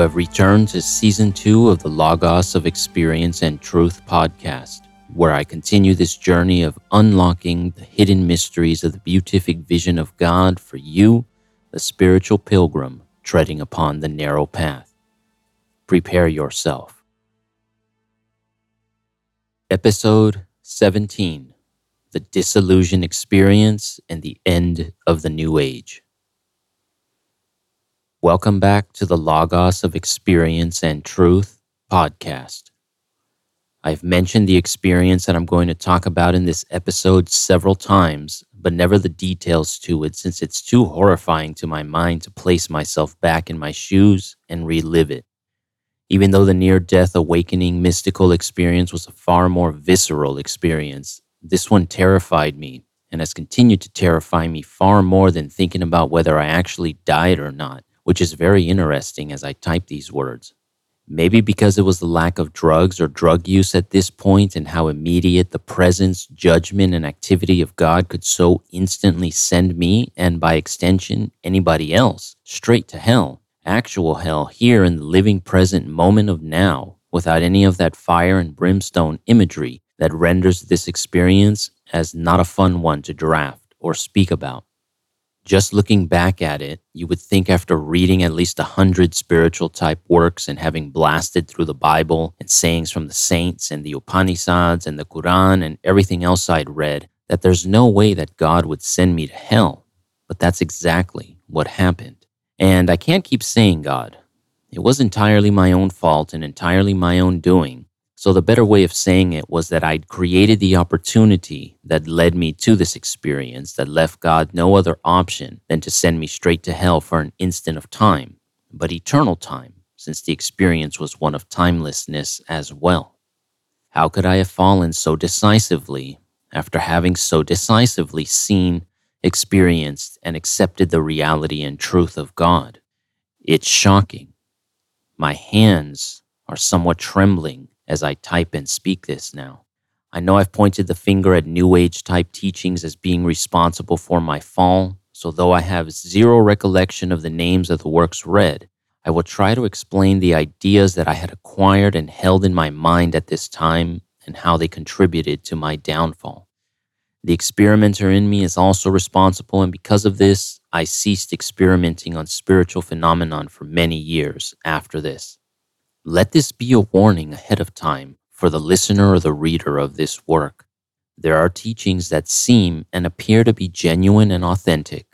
Have returned to season two of the Logos of Experience and Truth podcast, where I continue this journey of unlocking the hidden mysteries of the beatific vision of God for you, the spiritual pilgrim treading upon the narrow path. Prepare yourself. Episode 17 The Dissolution Experience and the End of the New Age. Welcome back to the Logos of Experience and Truth podcast. I've mentioned the experience that I'm going to talk about in this episode several times, but never the details to it since it's too horrifying to my mind to place myself back in my shoes and relive it. Even though the near death awakening mystical experience was a far more visceral experience, this one terrified me and has continued to terrify me far more than thinking about whether I actually died or not which is very interesting as I type these words. Maybe because it was the lack of drugs or drug use at this point and how immediate the presence, judgment, and activity of God could so instantly send me, and by extension, anybody else, straight to hell. Actual hell here in the living present moment of now, without any of that fire and brimstone imagery that renders this experience as not a fun one to draft or speak about. Just looking back at it, you would think after reading at least a hundred spiritual type works and having blasted through the Bible and sayings from the saints and the Upanishads and the Quran and everything else I'd read, that there's no way that God would send me to hell. But that's exactly what happened. And I can't keep saying God. It was entirely my own fault and entirely my own doing. So, the better way of saying it was that I'd created the opportunity that led me to this experience that left God no other option than to send me straight to hell for an instant of time, but eternal time, since the experience was one of timelessness as well. How could I have fallen so decisively after having so decisively seen, experienced, and accepted the reality and truth of God? It's shocking. My hands are somewhat trembling as I type and speak this now. I know I've pointed the finger at New Age type teachings as being responsible for my fall, so though I have zero recollection of the names of the works read, I will try to explain the ideas that I had acquired and held in my mind at this time and how they contributed to my downfall. The experimenter in me is also responsible, and because of this, I ceased experimenting on spiritual phenomenon for many years after this. Let this be a warning ahead of time for the listener or the reader of this work. There are teachings that seem and appear to be genuine and authentic,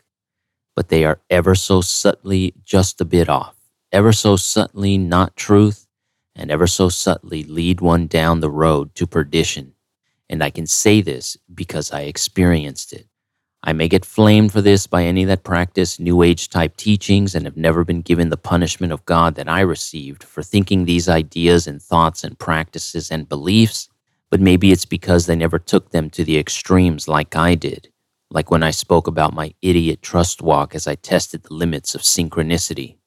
but they are ever so subtly just a bit off, ever so subtly not truth, and ever so subtly lead one down the road to perdition. And I can say this because I experienced it. I may get flamed for this by any that practice New Age type teachings and have never been given the punishment of God that I received for thinking these ideas and thoughts and practices and beliefs, but maybe it's because they never took them to the extremes like I did, like when I spoke about my idiot trust walk as I tested the limits of synchronicity.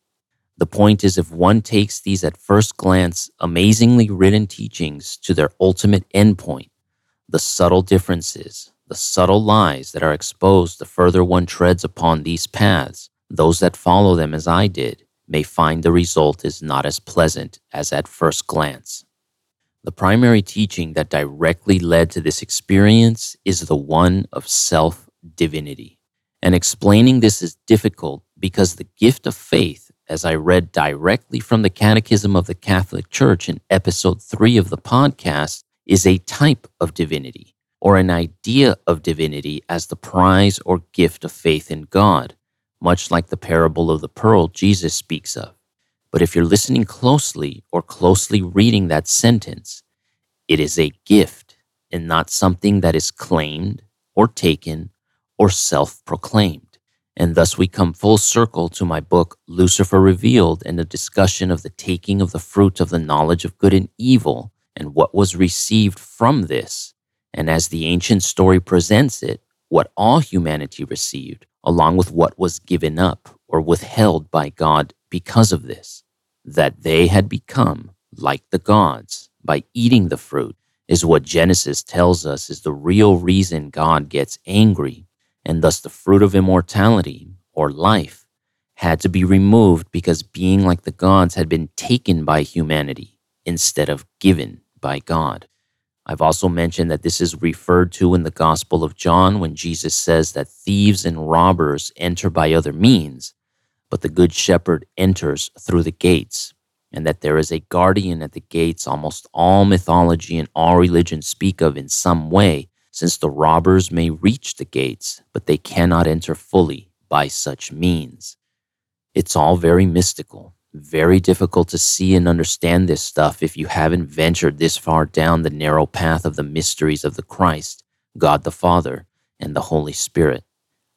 The point is, if one takes these at first glance amazingly written teachings to their ultimate endpoint, the subtle differences, the subtle lies that are exposed the further one treads upon these paths, those that follow them as I did, may find the result is not as pleasant as at first glance. The primary teaching that directly led to this experience is the one of self divinity. And explaining this is difficult because the gift of faith, as I read directly from the Catechism of the Catholic Church in episode three of the podcast, is a type of divinity or an idea of divinity as the prize or gift of faith in God, much like the parable of the pearl Jesus speaks of. But if you're listening closely or closely reading that sentence, it is a gift and not something that is claimed or taken or self proclaimed. And thus we come full circle to my book, Lucifer Revealed, and the discussion of the taking of the fruit of the knowledge of good and evil and what was received from this and as the ancient story presents it, what all humanity received, along with what was given up or withheld by God because of this, that they had become like the gods by eating the fruit, is what Genesis tells us is the real reason God gets angry, and thus the fruit of immortality or life had to be removed because being like the gods had been taken by humanity instead of given by God. I've also mentioned that this is referred to in the Gospel of John when Jesus says that thieves and robbers enter by other means, but the Good Shepherd enters through the gates, and that there is a guardian at the gates almost all mythology and all religions speak of in some way, since the robbers may reach the gates, but they cannot enter fully by such means. It's all very mystical, very difficult to see and understand this stuff if you haven't ventured this far down the narrow path of the mysteries of the Christ, God the Father, and the Holy Spirit.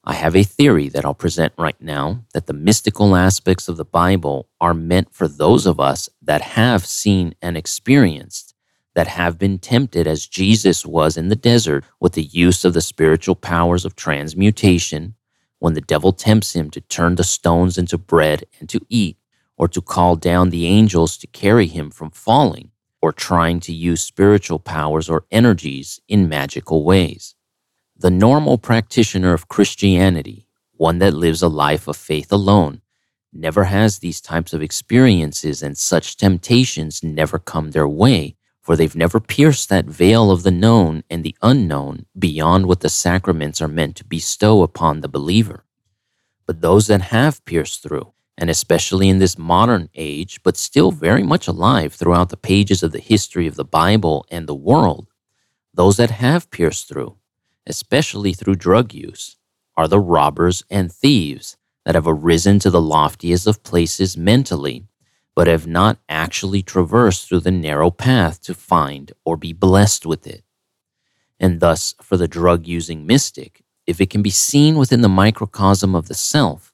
I have a theory that I'll present right now that the mystical aspects of the Bible are meant for those of us that have seen and experienced, that have been tempted as Jesus was in the desert with the use of the spiritual powers of transmutation, when the devil tempts him to turn the stones into bread and to eat, or to call down the angels to carry him from falling, or trying to use spiritual powers or energies in magical ways. The normal practitioner of Christianity, one that lives a life of faith alone, never has these types of experiences and such temptations never come their way, for they've never pierced that veil of the known and the unknown beyond what the sacraments are meant to bestow upon the believer. But those that have pierced through, and especially in this modern age, but still very much alive throughout the pages of the history of the Bible and the world, those that have pierced through, especially through drug use, are the robbers and thieves that have arisen to the loftiest of places mentally, but have not actually traversed through the narrow path to find or be blessed with it. And thus, for the drug using mystic, if it can be seen within the microcosm of the self,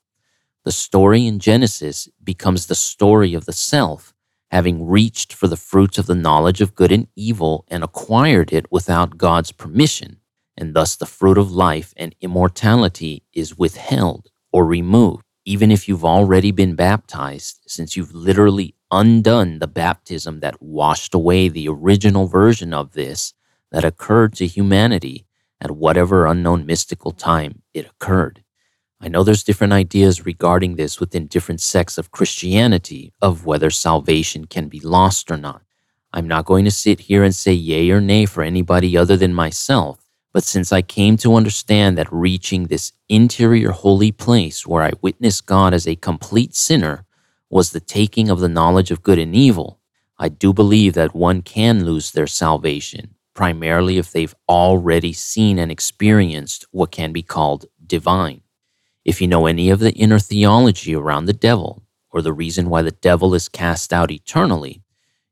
the story in Genesis becomes the story of the self, having reached for the fruits of the knowledge of good and evil and acquired it without God's permission and thus the fruit of life and immortality is withheld or removed, even if you've already been baptized, since you've literally undone the baptism that washed away the original version of this that occurred to humanity at whatever unknown mystical time it occurred. I know there's different ideas regarding this within different sects of Christianity of whether salvation can be lost or not. I'm not going to sit here and say yay or nay for anybody other than myself, but since I came to understand that reaching this interior holy place where I witnessed God as a complete sinner was the taking of the knowledge of good and evil, I do believe that one can lose their salvation, primarily if they've already seen and experienced what can be called divine. If you know any of the inner theology around the devil, or the reason why the devil is cast out eternally,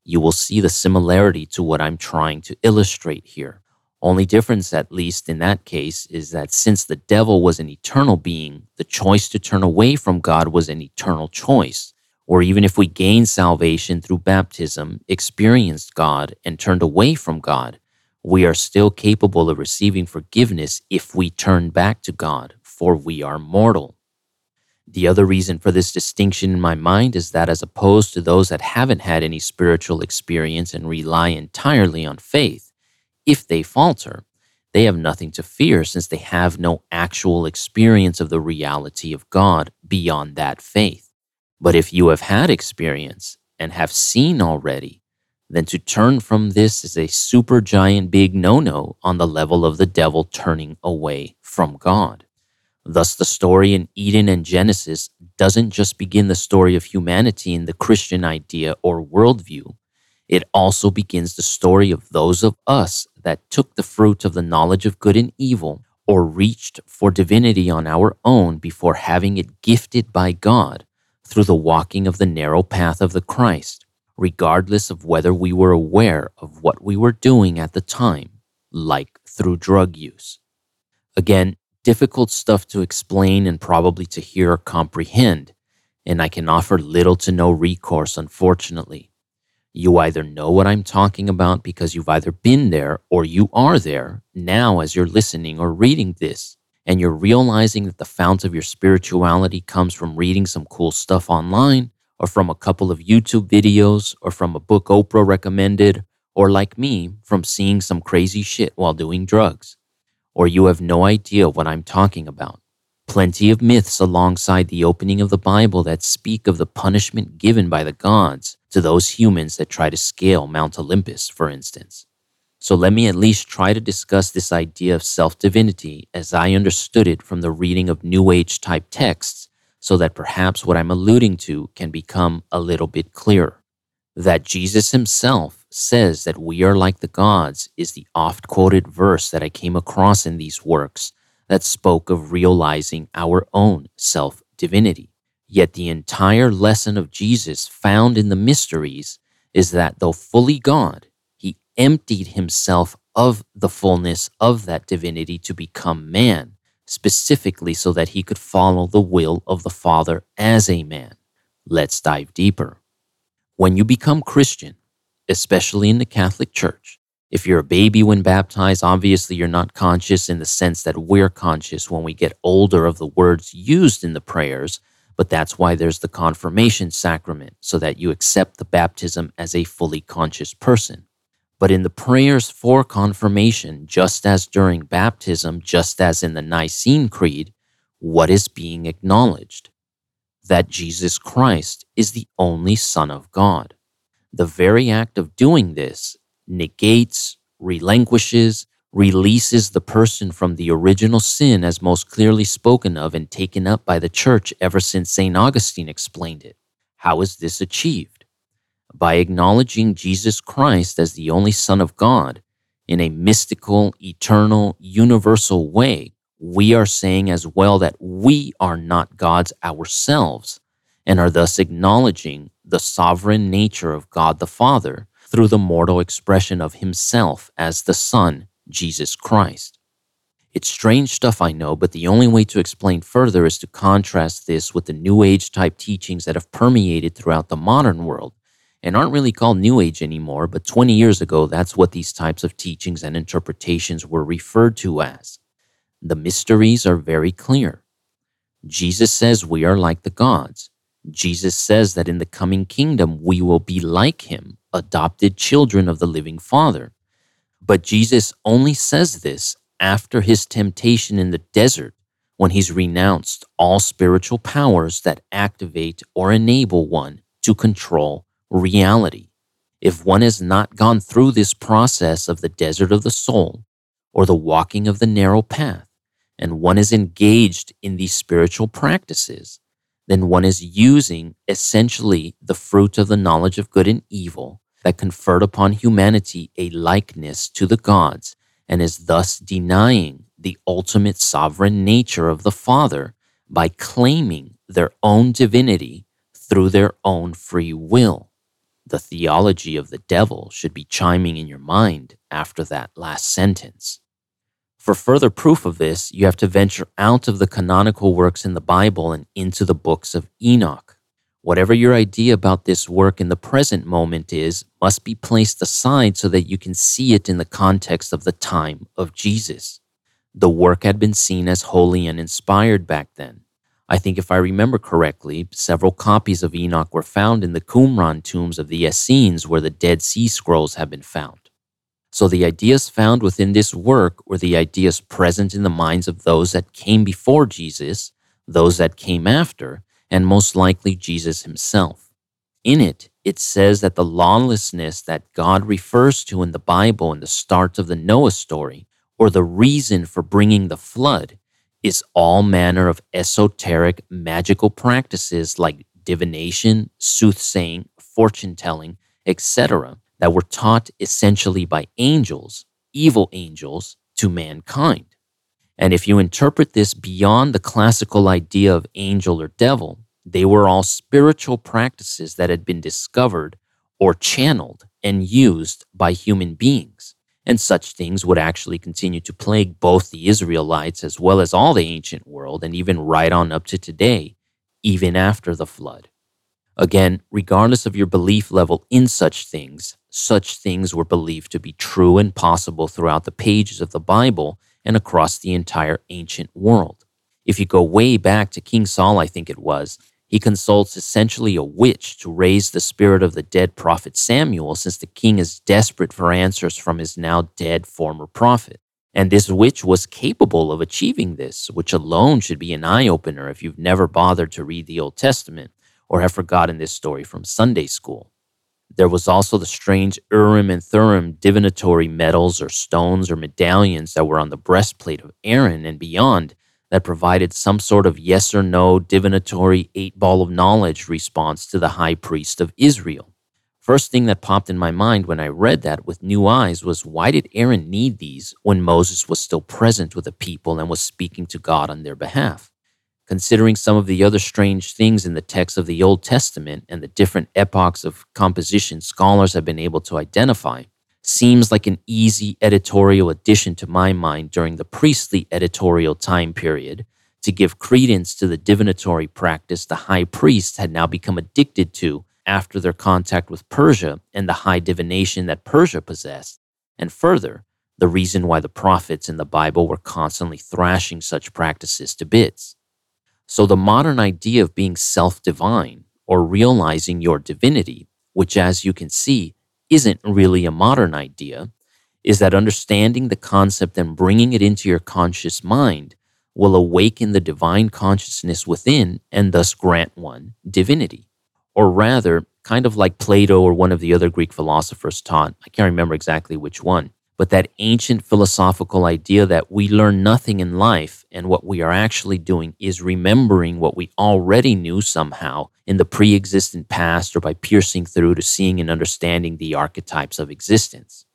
you will see the similarity to what I'm trying to illustrate here. Only difference, at least in that case, is that since the devil was an eternal being, the choice to turn away from God was an eternal choice. Or even if we gained salvation through baptism, experienced God, and turned away from God, we are still capable of receiving forgiveness if we turn back to God, for we are mortal. The other reason for this distinction in my mind is that, as opposed to those that haven't had any spiritual experience and rely entirely on faith, if they falter, they have nothing to fear since they have no actual experience of the reality of God beyond that faith. But if you have had experience and have seen already, then to turn from this is a super giant big no no on the level of the devil turning away from God. Thus, the story in Eden and Genesis doesn't just begin the story of humanity in the Christian idea or worldview, it also begins the story of those of us that took the fruit of the knowledge of good and evil or reached for divinity on our own before having it gifted by God through the walking of the narrow path of the Christ, regardless of whether we were aware of what we were doing at the time, like through drug use. Again, difficult stuff to explain and probably to hear or comprehend, and I can offer little to no recourse, unfortunately. You either know what I'm talking about because you've either been there or you are there now as you're listening or reading this, and you're realizing that the fount of your spirituality comes from reading some cool stuff online, or from a couple of YouTube videos, or from a book Oprah recommended, or like me, from seeing some crazy shit while doing drugs. Or you have no idea what I'm talking about. Plenty of myths alongside the opening of the Bible that speak of the punishment given by the gods to those humans that try to scale Mount Olympus, for instance. So let me at least try to discuss this idea of self divinity as I understood it from the reading of New Age type texts so that perhaps what I'm alluding to can become a little bit clearer. That Jesus himself says that we are like the gods is the oft quoted verse that I came across in these works that spoke of realizing our own self divinity. Yet the entire lesson of Jesus found in the mysteries is that though fully God, he emptied himself of the fullness of that divinity to become man, specifically so that he could follow the will of the Father as a man. Let's dive deeper. When you become Christian, especially in the Catholic Church, if you're a baby when baptized, obviously you're not conscious in the sense that we're conscious when we get older of the words used in the prayers, but that's why there's the confirmation sacrament, so that you accept the baptism as a fully conscious person. But in the prayers for confirmation, just as during baptism, just as in the Nicene Creed, what is being acknowledged? That Jesus Christ is the only Son of God. The very act of doing this negates, relinquishes, releases the person from the original sin as most clearly spoken of and taken up by the church ever since St. Augustine explained it. How is this achieved? By acknowledging Jesus Christ as the only Son of God in a mystical, eternal, universal way, we are saying as well that we are not gods ourselves and are thus acknowledging the sovereign nature of God the Father through the mortal expression of himself as the Son, Jesus Christ. It's strange stuff, I know, but the only way to explain further is to contrast this with the New Age type teachings that have permeated throughout the modern world and aren't really called New Age anymore, but 20 years ago, that's what these types of teachings and interpretations were referred to as. The mysteries are very clear. Jesus says we are like the gods. Jesus says that in the coming kingdom we will be like him, adopted children of the living Father. But Jesus only says this after his temptation in the desert when he's renounced all spiritual powers that activate or enable one to control reality. If one has not gone through this process of the desert of the soul or the walking of the narrow path, and one is engaged in these spiritual practices, then one is using essentially the fruit of the knowledge of good and evil that conferred upon humanity a likeness to the gods and is thus denying the ultimate sovereign nature of the Father by claiming their own divinity through their own free will. The theology of the devil should be chiming in your mind after that last sentence. For further proof of this, you have to venture out of the canonical works in the Bible and into the books of Enoch. Whatever your idea about this work in the present moment is, must be placed aside so that you can see it in the context of the time of Jesus. The work had been seen as holy and inspired back then. I think, if I remember correctly, several copies of Enoch were found in the Qumran tombs of the Essenes where the Dead Sea Scrolls have been found. So the ideas found within this work were the ideas present in the minds of those that came before Jesus, those that came after, and most likely Jesus himself. In it, it says that the lawlessness that God refers to in the Bible in the start of the Noah story, or the reason for bringing the flood, is all manner of esoteric magical practices like divination, soothsaying, fortune telling, etc., that were taught essentially by angels, evil angels, to mankind. And if you interpret this beyond the classical idea of angel or devil, they were all spiritual practices that had been discovered or channeled and used by human beings. And such things would actually continue to plague both the Israelites as well as all the ancient world, and even right on up to today, even after the flood. Again, regardless of your belief level in such things, such things were believed to be true and possible throughout the pages of the Bible and across the entire ancient world. If you go way back to King Saul, I think it was, he consults essentially a witch to raise the spirit of the dead prophet Samuel, since the king is desperate for answers from his now dead former prophet. And this witch was capable of achieving this, which alone should be an eye opener if you've never bothered to read the Old Testament or have forgotten this story from Sunday school. There was also the strange Urim and Thummim divinatory medals or stones or medallions that were on the breastplate of Aaron and beyond that provided some sort of yes or no divinatory eight ball of knowledge response to the high priest of Israel. First thing that popped in my mind when I read that with new eyes was why did Aaron need these when Moses was still present with the people and was speaking to God on their behalf? Considering some of the other strange things in the text of the Old Testament and the different epochs of composition scholars have been able to identify, seems like an easy editorial addition to my mind during the priestly editorial time period to give credence to the divinatory practice the high priests had now become addicted to after their contact with Persia and the high divination that Persia possessed, and further, the reason why the prophets in the Bible were constantly thrashing such practices to bits. So, the modern idea of being self divine or realizing your divinity, which, as you can see, isn't really a modern idea, is that understanding the concept and bringing it into your conscious mind will awaken the divine consciousness within and thus grant one divinity. Or rather, kind of like Plato or one of the other Greek philosophers taught, I can't remember exactly which one, but that ancient philosophical idea that we learn nothing in life and what we are actually doing is remembering what we already knew somehow in the pre existent past or by piercing through to seeing and understanding the archetypes of existence.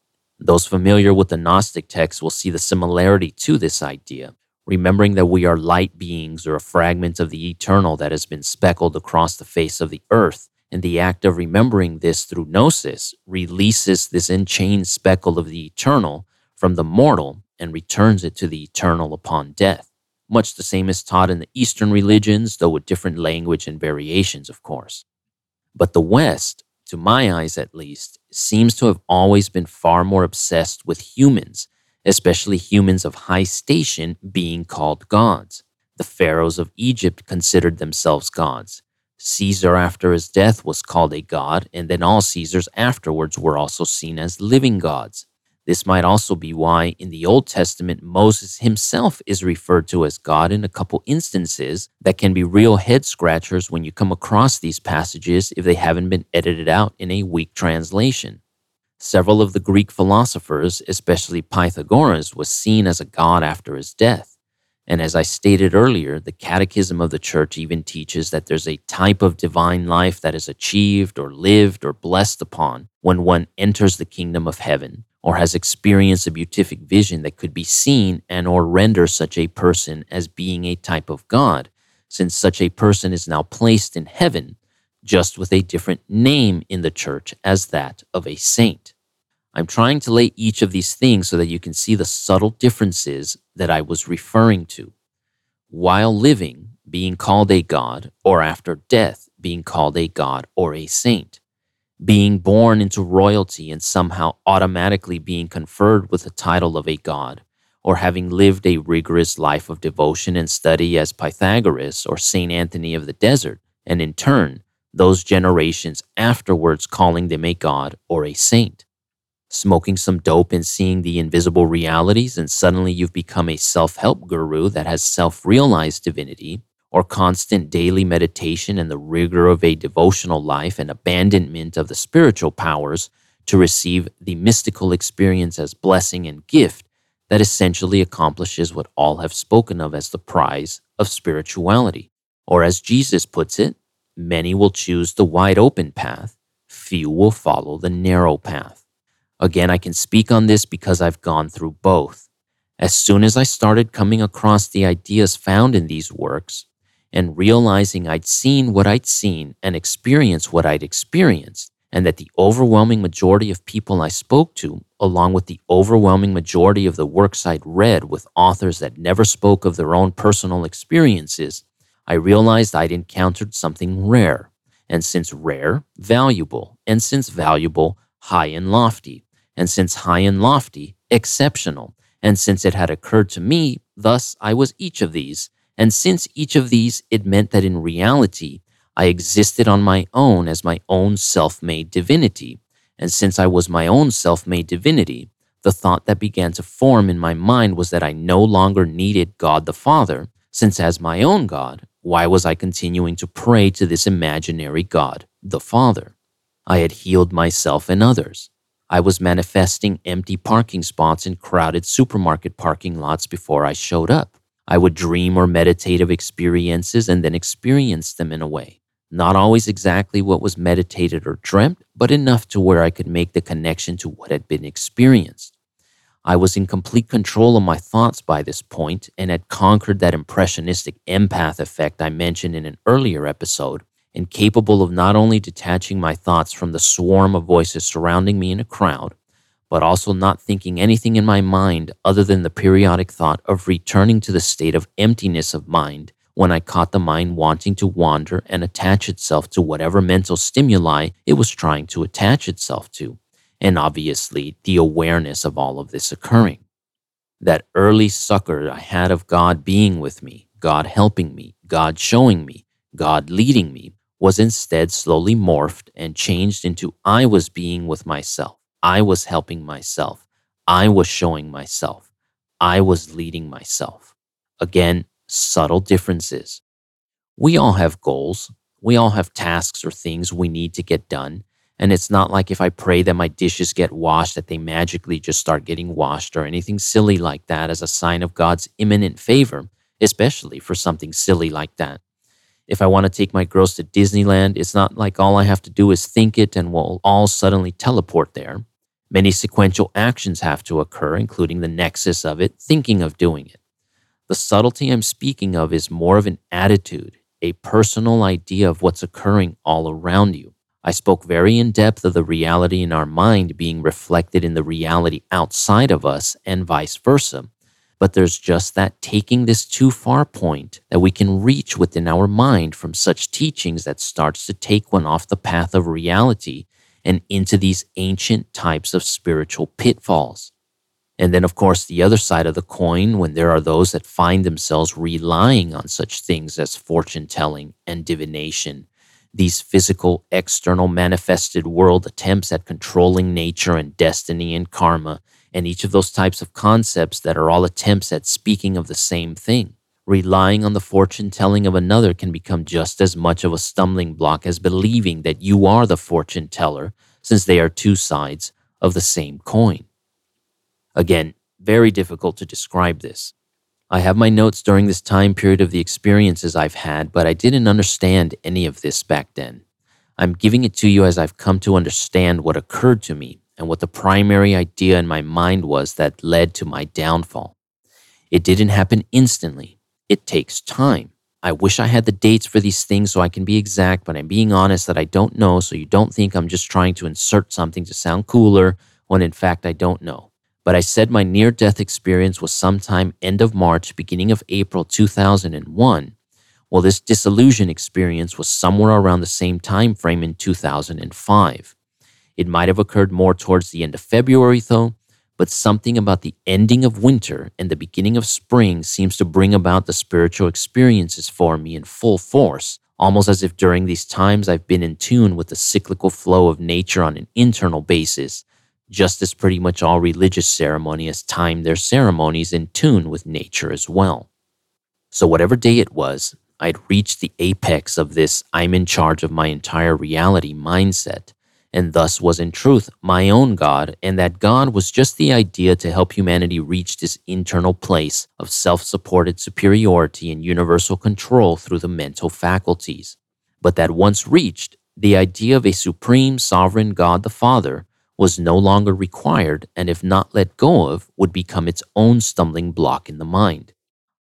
Those familiar with the Gnostic texts will see the similarity to this idea, remembering that we are light beings or a fragment of the eternal that has been speckled across the face of the earth and the act of remembering this through gnosis releases this enchained speckle of the eternal from the mortal and returns it to the eternal upon death. Much the same is taught in the Eastern religions, though with different language and variations, of course. But the West, to my eyes at least, seems to have always been far more obsessed with humans, especially humans of high station being called gods. The pharaohs of Egypt considered themselves gods. Caesar, after his death, was called a god, and then all Caesars afterwards were also seen as living gods. This might also be why in the Old Testament Moses himself is referred to as God in a couple instances that can be real head scratchers when you come across these passages if they haven't been edited out in a weak translation. Several of the Greek philosophers, especially Pythagoras, was seen as a god after his death. And as I stated earlier, the Catechism of the Church even teaches that there's a type of divine life that is achieved or lived or blessed upon when one enters the kingdom of heaven or has experienced a beatific vision that could be seen and or render such a person as being a type of God, since such a person is now placed in heaven, just with a different name in the church as that of a saint. I'm trying to lay each of these things so that you can see the subtle differences that I was referring to. While living, being called a god, or after death, being called a god or a saint. Being born into royalty and somehow automatically being conferred with the title of a god, or having lived a rigorous life of devotion and study as Pythagoras or St. Anthony of the Desert, and in turn, those generations afterwards calling them a god or a saint smoking some dope and seeing the invisible realities, and suddenly you've become a self help guru that has self realized divinity, or constant daily meditation and the rigor of a devotional life and abandonment of the spiritual powers to receive the mystical experience as blessing and gift that essentially accomplishes what all have spoken of as the prize of spirituality. Or as Jesus puts it, many will choose the wide open path, few will follow the narrow path. Again, I can speak on this because I've gone through both. As soon as I started coming across the ideas found in these works and realizing I'd seen what I'd seen and experienced what I'd experienced, and that the overwhelming majority of people I spoke to, along with the overwhelming majority of the works I'd read with authors that never spoke of their own personal experiences, I realized I'd encountered something rare. And since rare, valuable, and since valuable, high and lofty and since high and lofty, exceptional. And since it had occurred to me, thus I was each of these. And since each of these, it meant that in reality, I existed on my own as my own self made divinity. And since I was my own self made divinity, the thought that began to form in my mind was that I no longer needed God the Father, since as my own God, why was I continuing to pray to this imaginary God, the Father? I had healed myself and others. I was manifesting empty parking spots in crowded supermarket parking lots before I showed up. I would dream or meditate of experiences and then experience them in a way. Not always exactly what was meditated or dreamt, but enough to where I could make the connection to what had been experienced. I was in complete control of my thoughts by this point and had conquered that impressionistic empath effect I mentioned in an earlier episode, and capable of not only detaching my thoughts from the swarm of voices surrounding me in a crowd, but also not thinking anything in my mind other than the periodic thought of returning to the state of emptiness of mind when I caught the mind wanting to wander and attach itself to whatever mental stimuli it was trying to attach itself to, and obviously the awareness of all of this occurring. That early succor I had of God being with me, God helping me, God showing me, God leading me, was instead slowly morphed and changed into I was being with myself. I was helping myself. I was showing myself. I was leading myself. Again, subtle differences. We all have goals. We all have tasks or things we need to get done. And it's not like if I pray that my dishes get washed, that they magically just start getting washed or anything silly like that as a sign of God's imminent favor, especially for something silly like that. If I want to take my girls to Disneyland, it's not like all I have to do is think it and we'll all suddenly teleport there. Many sequential actions have to occur, including the nexus of it, thinking of doing it. The subtlety I'm speaking of is more of an attitude, a personal idea of what's occurring all around you. I spoke very in depth of the reality in our mind being reflected in the reality outside of us and vice versa. But there's just that taking this too far point that we can reach within our mind from such teachings that starts to take one off the path of reality and into these ancient types of spiritual pitfalls. And then, of course, the other side of the coin, when there are those that find themselves relying on such things as fortune telling and divination, these physical, external, manifested world attempts at controlling nature and destiny and karma and each of those types of concepts that are all attempts at speaking of the same thing. Relying on the fortune telling of another can become just as much of a stumbling block as believing that you are the fortune teller, since they are two sides of the same coin. Again, very difficult to describe this. I have my notes during this time period of the experiences I've had, but I didn't understand any of this back then. I'm giving it to you as I've come to understand what occurred to me and what the primary idea in my mind was that led to my downfall. It didn't happen instantly, it takes time. I wish I had the dates for these things so I can be exact, but I'm being honest that I don't know, so you don't think I'm just trying to insert something to sound cooler when in fact I don't know. But I said my near death experience was sometime end of March, beginning of April 2001. Well, this dissolution experience was somewhere around the same time frame in 2005. It might have occurred more towards the end of February, though, but something about the ending of winter and the beginning of spring seems to bring about the spiritual experiences for me in full force, almost as if during these times I've been in tune with the cyclical flow of nature on an internal basis, just as pretty much all religious ceremony has timed their ceremonies in tune with nature as well. So, whatever day it was, I'd reached the apex of this I'm in charge of my entire reality mindset and thus was in truth my own God, and that God was just the idea to help humanity reach this internal place of self supported superiority and universal control through the mental faculties. But that once reached, the idea of a supreme sovereign God the Father was no longer required, and if not let go of, would become its own stumbling block in the mind.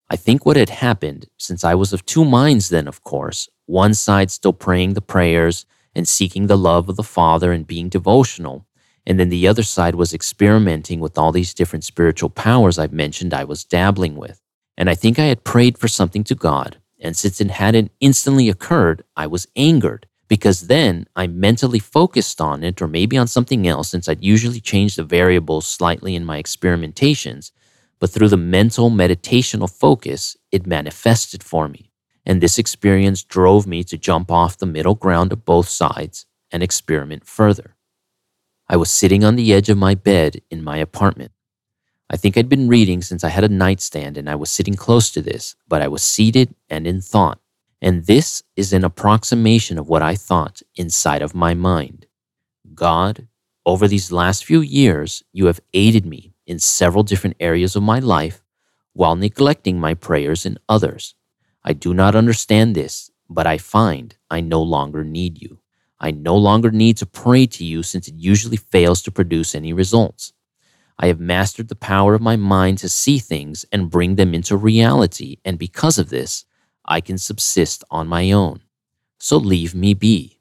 I think what had happened, since I was of two minds then, of course, one side still praying the prayers, and seeking the love of the Father and being devotional. And then the other side was experimenting with all these different spiritual powers I've mentioned I was dabbling with. And I think I had prayed for something to God. And since it hadn't instantly occurred, I was angered because then I mentally focused on it or maybe on something else since I'd usually change the variables slightly in my experimentations. But through the mental meditational focus, it manifested for me and this experience drove me to jump off the middle ground of both sides and experiment further. I was sitting on the edge of my bed in my apartment. I think I'd been reading since I had a nightstand and I was sitting close to this, but I was seated and in thought. And this is an approximation of what I thought inside of my mind. God, over these last few years, you have aided me in several different areas of my life while neglecting my prayers in others. I do not understand this, but I find I no longer need you. I no longer need to pray to you since it usually fails to produce any results. I have mastered the power of my mind to see things and bring them into reality, and because of this, I can subsist on my own. So leave me be.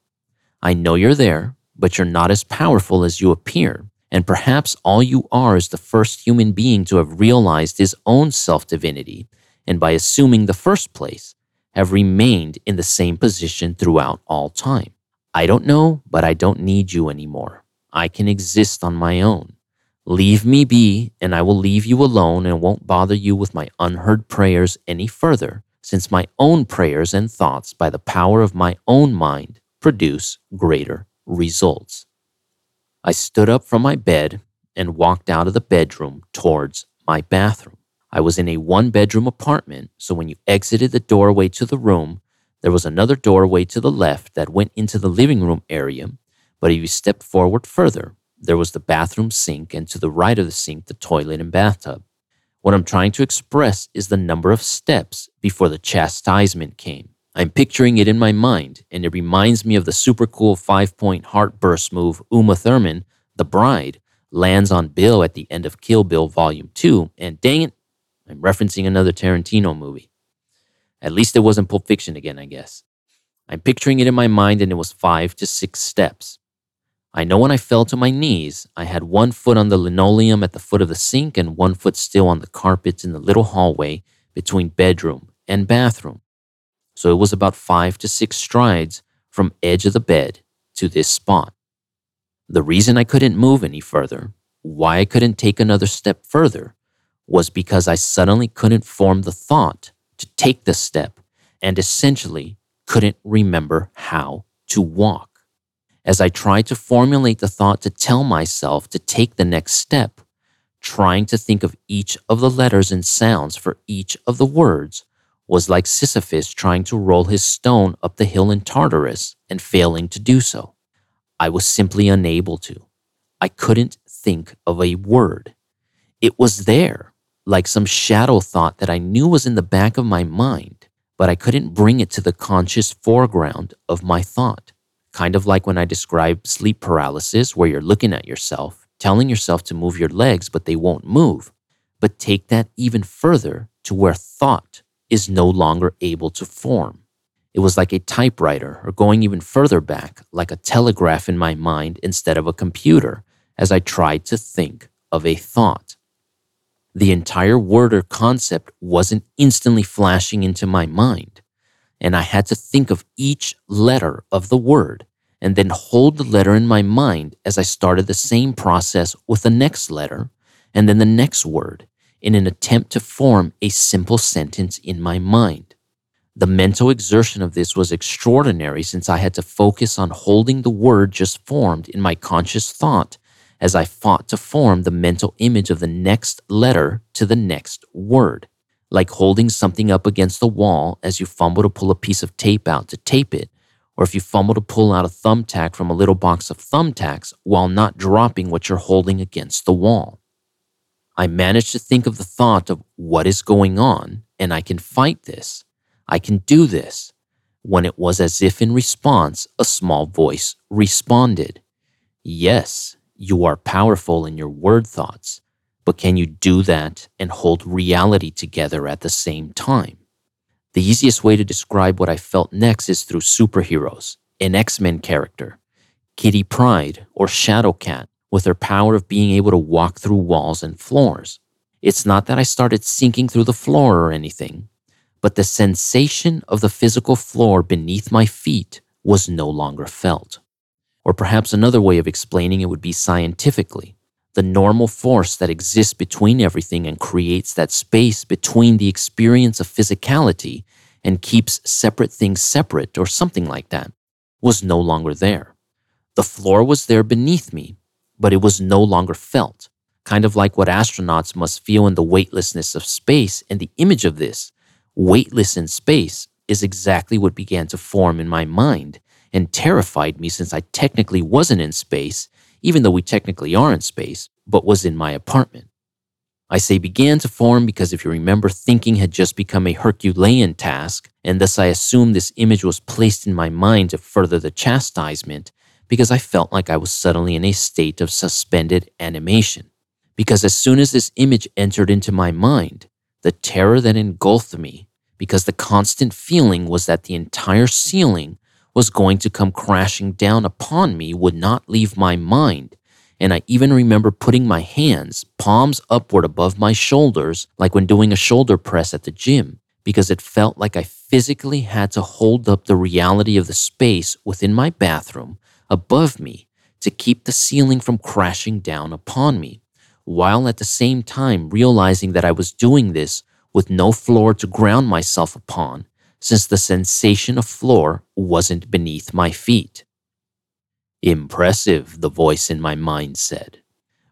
I know you're there, but you're not as powerful as you appear, and perhaps all you are is the first human being to have realized his own self divinity, and by assuming the first place, have remained in the same position throughout all time. I don't know, but I don't need you anymore. I can exist on my own. Leave me be, and I will leave you alone and won't bother you with my unheard prayers any further, since my own prayers and thoughts, by the power of my own mind, produce greater results. I stood up from my bed and walked out of the bedroom towards my bathroom. I was in a one bedroom apartment, so when you exited the doorway to the room, there was another doorway to the left that went into the living room area, but if you stepped forward further, there was the bathroom sink, and to the right of the sink, the toilet and bathtub. What I'm trying to express is the number of steps before the chastisement came. I'm picturing it in my mind, and it reminds me of the super cool five point heartburst move Uma Thurman, the bride, lands on Bill at the end of Kill Bill Volume 2, and dang it, I'm referencing another Tarantino movie. At least it wasn't Pulp Fiction again, I guess. I'm picturing it in my mind, and it was five to six steps. I know when I fell to my knees, I had one foot on the linoleum at the foot of the sink and one foot still on the carpets in the little hallway between bedroom and bathroom. So it was about five to six strides from edge of the bed to this spot. The reason I couldn't move any further, why I couldn't take another step further, was because I suddenly couldn't form the thought to take the step and essentially couldn't remember how to walk as I tried to formulate the thought to tell myself to take the next step, trying to think of each of the letters and sounds for each of the words was like Sisyphus trying to roll his stone up the hill in Tartarus and failing to do so. I was simply unable to. I couldn't think of a word. It was there, like some shadow thought that I knew was in the back of my mind, but I couldn't bring it to the conscious foreground of my thought. Kind of like when I describe sleep paralysis, where you're looking at yourself, telling yourself to move your legs, but they won't move. But take that even further to where thought is no longer able to form. It was like a typewriter, or going even further back, like a telegraph in my mind instead of a computer, as I tried to think of a thought. The entire word or concept wasn't instantly flashing into my mind and I had to think of each letter of the word and then hold the letter in my mind as I started the same process with the next letter and then the next word in an attempt to form a simple sentence in my mind. The mental exertion of this was extraordinary since I had to focus on holding the word just formed in my conscious thought as I fought to form the mental image of the next letter to the next word like holding something up against the wall as you fumble to pull a piece of tape out to tape it, or if you fumble to pull out a thumbtack from a little box of thumbtacks while not dropping what you're holding against the wall. I managed to think of the thought of what is going on, and I can fight this. I can do this. When it was as if in response, a small voice responded Yes, you are powerful in your word thoughts but can you do that and hold reality together at the same time? The easiest way to describe what I felt next is through superheroes, an X Men character, Kitty Pryde or Shadowcat, with her power of being able to walk through walls and floors. It's not that I started sinking through the floor or anything, but the sensation of the physical floor beneath my feet was no longer felt. Or perhaps another way of explaining it would be scientifically the normal force that exists between everything and creates that space between the experience of physicality and keeps separate things separate or something like that, was no longer there. The floor was there beneath me, but it was no longer felt. Kind of like what astronauts must feel in the weightlessness of space, and the image of this, weightless in space, is exactly what began to form in my mind and terrified me since I technically wasn't in space, even though we technically are in space, but was in my apartment. I say began to form because if you remember, thinking had just become a Herculean task, and thus I assumed this image was placed in my mind to further the chastisement because I felt like I was suddenly in a state of suspended animation. Because as soon as this image entered into my mind, the terror that engulfed me, because the constant feeling was that the entire ceiling was going to come crashing down upon me, would not leave my mind. And I even remember putting my hands, palms upward above my shoulders, like when doing a shoulder press at the gym, because it felt like I physically had to hold up the reality of the space within my bathroom above me to keep the ceiling from crashing down upon me, while at the same time realizing that I was doing this with no floor to ground myself upon, since the sensation of floor wasn't beneath my feet. Impressive, the voice in my mind said.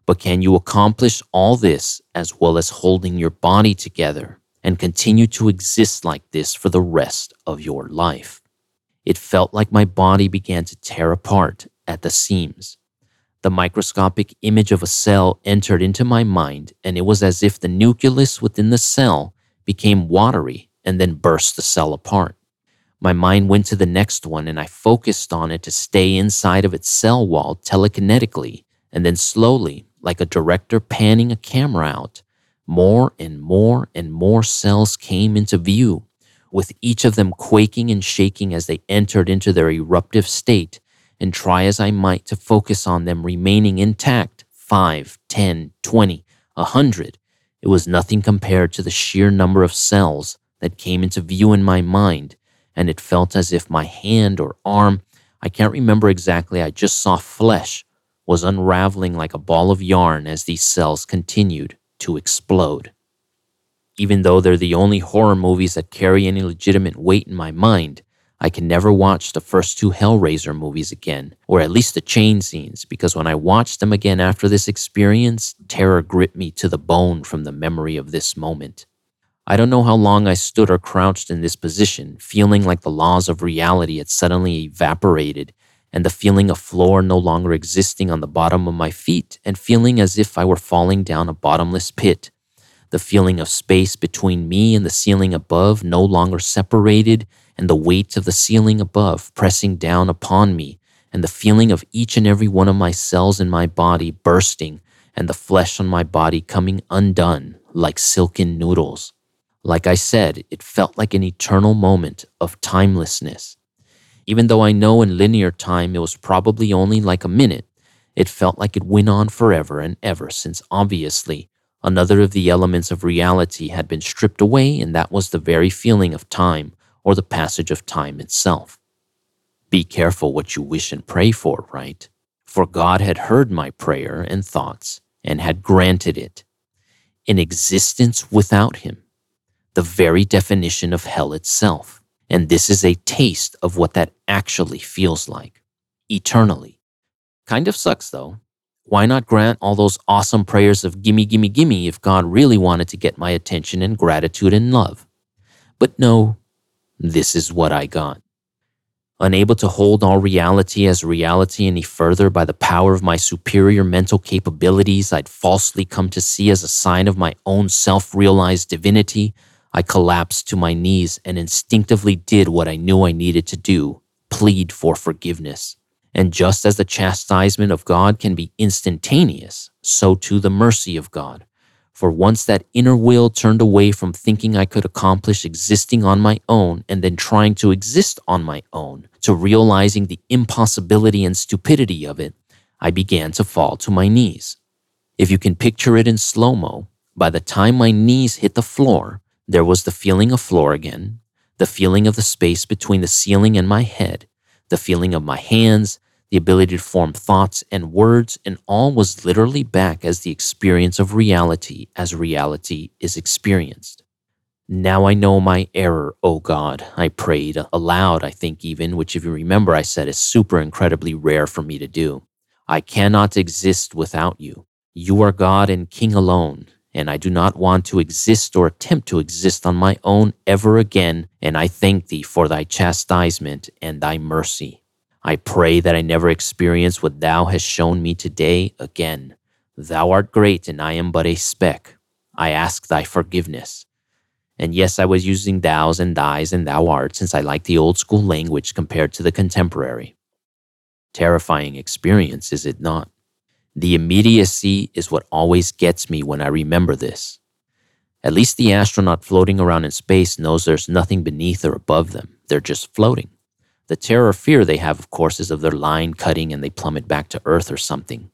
But can you accomplish all this as well as holding your body together and continue to exist like this for the rest of your life? It felt like my body began to tear apart at the seams. The microscopic image of a cell entered into my mind, and it was as if the nucleus within the cell became watery and then burst the cell apart. My mind went to the next one, and I focused on it to stay inside of its cell wall telekinetically, and then slowly, like a director panning a camera out, more and more and more cells came into view with each of them quaking and shaking as they entered into their eruptive state, and try as I might to focus on them remaining intact five, ten, twenty, a hundred, it was nothing compared to the sheer number of cells that came into view in my mind, and it felt as if my hand or arm, I can't remember exactly, I just saw flesh, was unraveling like a ball of yarn as these cells continued to explode even though they're the only horror movies that carry any legitimate weight in my mind, I can never watch the first two Hellraiser movies again, or at least the chain scenes, because when I watched them again after this experience, terror gripped me to the bone from the memory of this moment. I don't know how long I stood or crouched in this position, feeling like the laws of reality had suddenly evaporated, and the feeling of floor no longer existing on the bottom of my feet, and feeling as if I were falling down a bottomless pit the feeling of space between me and the ceiling above no longer separated, and the weight of the ceiling above pressing down upon me, and the feeling of each and every one of my cells in my body bursting, and the flesh on my body coming undone like silken noodles. Like I said, it felt like an eternal moment of timelessness. Even though I know in linear time it was probably only like a minute, it felt like it went on forever and ever since obviously Another of the elements of reality had been stripped away, and that was the very feeling of time or the passage of time itself. Be careful what you wish and pray for, right? For God had heard my prayer and thoughts and had granted it. An existence without Him, the very definition of hell itself. And this is a taste of what that actually feels like, eternally. Kind of sucks though, why not grant all those awesome prayers of gimme, gimme, gimme if God really wanted to get my attention and gratitude and love? But no, this is what I got. Unable to hold all reality as reality any further by the power of my superior mental capabilities, I'd falsely come to see as a sign of my own self realized divinity, I collapsed to my knees and instinctively did what I knew I needed to do plead for forgiveness. And just as the chastisement of God can be instantaneous, so too the mercy of God. For once that inner will turned away from thinking I could accomplish existing on my own and then trying to exist on my own to realizing the impossibility and stupidity of it, I began to fall to my knees. If you can picture it in slow mo, by the time my knees hit the floor, there was the feeling of floor again, the feeling of the space between the ceiling and my head, the feeling of my hands, the ability to form thoughts and words, and all was literally back as the experience of reality as reality is experienced. Now I know my error, O God, I prayed aloud, I think even, which if you remember I said is super incredibly rare for me to do. I cannot exist without you. You are God and King alone, and I do not want to exist or attempt to exist on my own ever again, and I thank thee for thy chastisement and thy mercy. I pray that I never experience what thou hast shown me today again. Thou art great, and I am but a speck. I ask thy forgiveness. And yes, I was using thous and thys and thou art since I like the old school language compared to the contemporary. Terrifying experience, is it not? The immediacy is what always gets me when I remember this. At least the astronaut floating around in space knows there's nothing beneath or above them. They're just floating. The terror fear they have, of course, is of their line cutting and they plummet back to Earth or something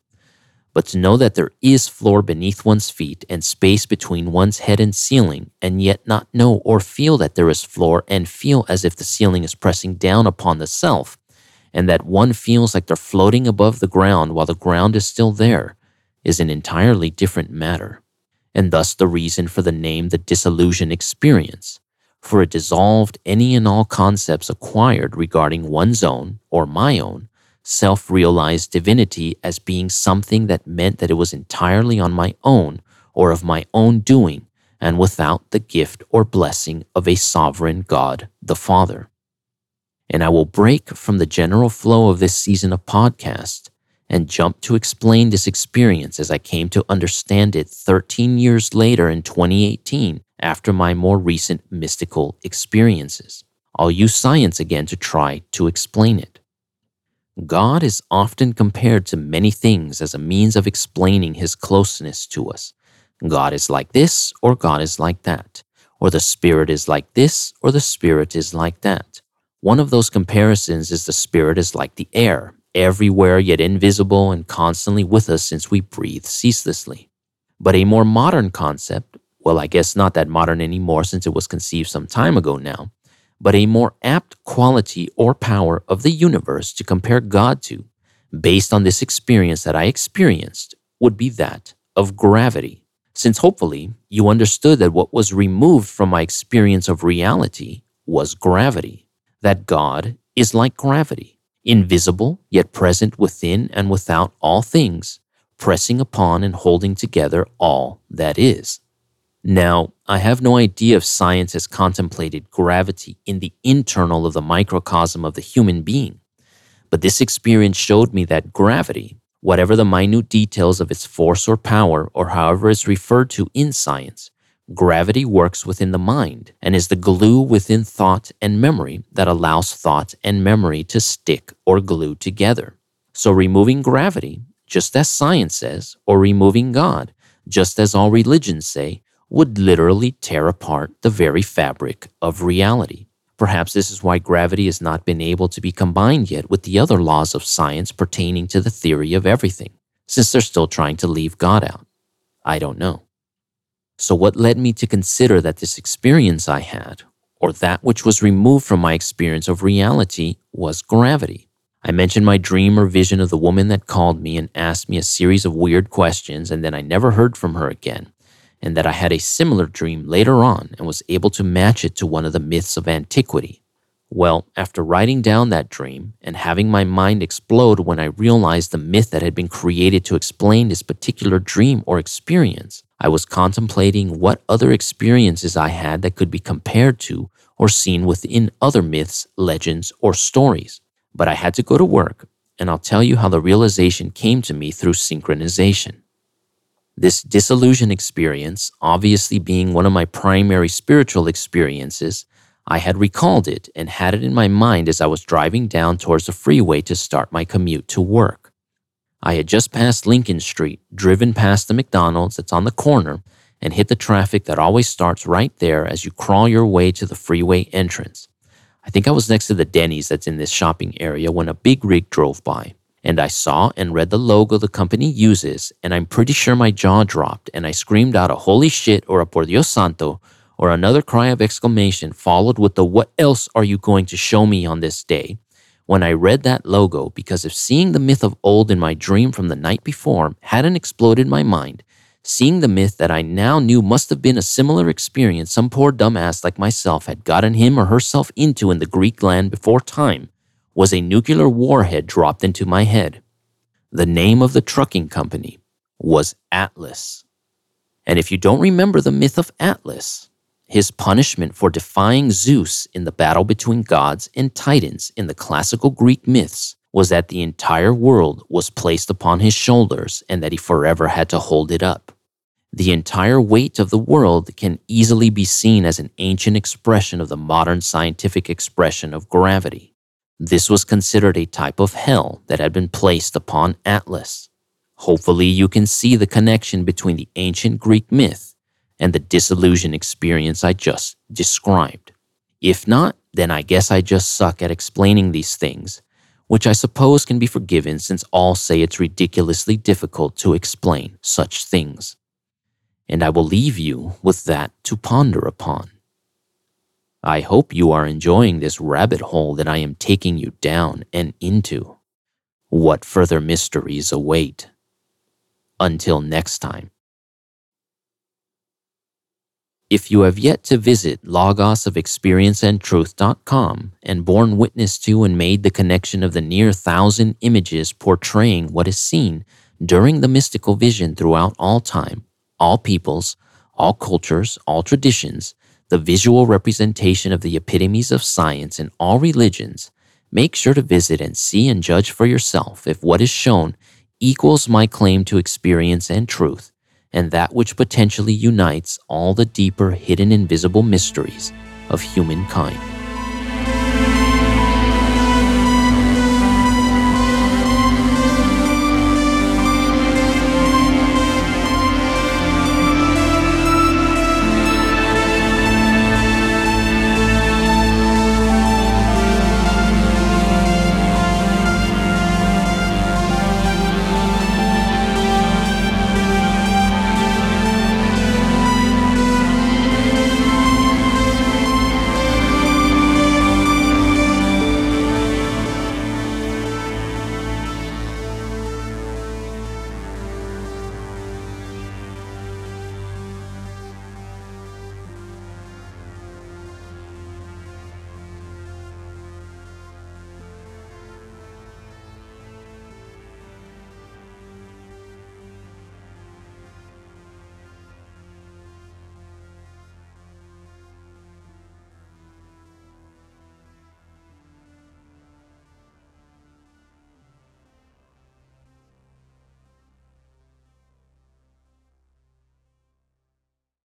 but to know that there is floor beneath one's feet and space between one's head and ceiling, and yet not know or feel that there is floor and feel as if the ceiling is pressing down upon the self, and that one feels like they're floating above the ground while the ground is still there, is an entirely different matter, and thus the reason for the name the dissolution experience. For it dissolved any and all concepts acquired regarding one's own or my own self realized divinity as being something that meant that it was entirely on my own or of my own doing and without the gift or blessing of a sovereign God the Father. And I will break from the general flow of this season of podcast and jump to explain this experience as I came to understand it 13 years later in 2018 after my more recent mystical experiences. I'll use science again to try to explain it. God is often compared to many things as a means of explaining his closeness to us. God is like this, or God is like that, or the Spirit is like this, or the Spirit is like that. One of those comparisons is the Spirit is like the air, everywhere yet invisible and constantly with us since we breathe ceaselessly. But a more modern concept, well, I guess not that modern anymore since it was conceived some time ago now, but a more apt quality or power of the universe to compare God to, based on this experience that I experienced, would be that of gravity. Since hopefully you understood that what was removed from my experience of reality was gravity, that God is like gravity, invisible yet present within and without all things, pressing upon and holding together all that is. Now, I have no idea if science has contemplated gravity in the internal of the microcosm of the human being, but this experience showed me that gravity, whatever the minute details of its force or power, or however it's referred to in science, gravity works within the mind and is the glue within thought and memory that allows thought and memory to stick or glue together. So, removing gravity, just as science says, or removing God, just as all religions say, would literally tear apart the very fabric of reality. Perhaps this is why gravity has not been able to be combined yet with the other laws of science pertaining to the theory of everything, since they're still trying to leave God out. I don't know. So, what led me to consider that this experience I had, or that which was removed from my experience of reality, was gravity? I mentioned my dream or vision of the woman that called me and asked me a series of weird questions, and then I never heard from her again and that I had a similar dream later on and was able to match it to one of the myths of antiquity. Well, after writing down that dream and having my mind explode when I realized the myth that had been created to explain this particular dream or experience, I was contemplating what other experiences I had that could be compared to or seen within other myths, legends, or stories. But I had to go to work, and I'll tell you how the realization came to me through synchronization. This dissolution experience, obviously being one of my primary spiritual experiences, I had recalled it and had it in my mind as I was driving down towards the freeway to start my commute to work. I had just passed Lincoln Street, driven past the McDonald's that's on the corner, and hit the traffic that always starts right there as you crawl your way to the freeway entrance. I think I was next to the Denny's that's in this shopping area when a big rig drove by and I saw and read the logo the company uses, and I'm pretty sure my jaw dropped and I screamed out a holy shit or a por Dios santo or another cry of exclamation followed with the what else are you going to show me on this day when I read that logo because if seeing the myth of old in my dream from the night before hadn't exploded my mind, seeing the myth that I now knew must have been a similar experience some poor dumbass like myself had gotten him or herself into in the Greek land before time was a nuclear warhead dropped into my head. The name of the trucking company was Atlas. And if you don't remember the myth of Atlas, his punishment for defying Zeus in the battle between gods and titans in the classical Greek myths was that the entire world was placed upon his shoulders and that he forever had to hold it up. The entire weight of the world can easily be seen as an ancient expression of the modern scientific expression of gravity. This was considered a type of hell that had been placed upon Atlas. Hopefully, you can see the connection between the ancient Greek myth and the dissolution experience I just described. If not, then I guess I just suck at explaining these things which I suppose can be forgiven since all say it's ridiculously difficult to explain such things. And I will leave you with that to ponder upon. I hope you are enjoying this rabbit hole that I am taking you down and into. What further mysteries await? Until next time. If you have yet to visit logosofexperienceandtruth.com and borne witness to and made the connection of the near thousand images portraying what is seen during the mystical vision throughout all time, all peoples, all cultures, all traditions, the visual representation of the epitomes of science in all religions, make sure to visit and see and judge for yourself if what is shown equals my claim to experience and truth and that which potentially unites all the deeper hidden invisible mysteries of humankind.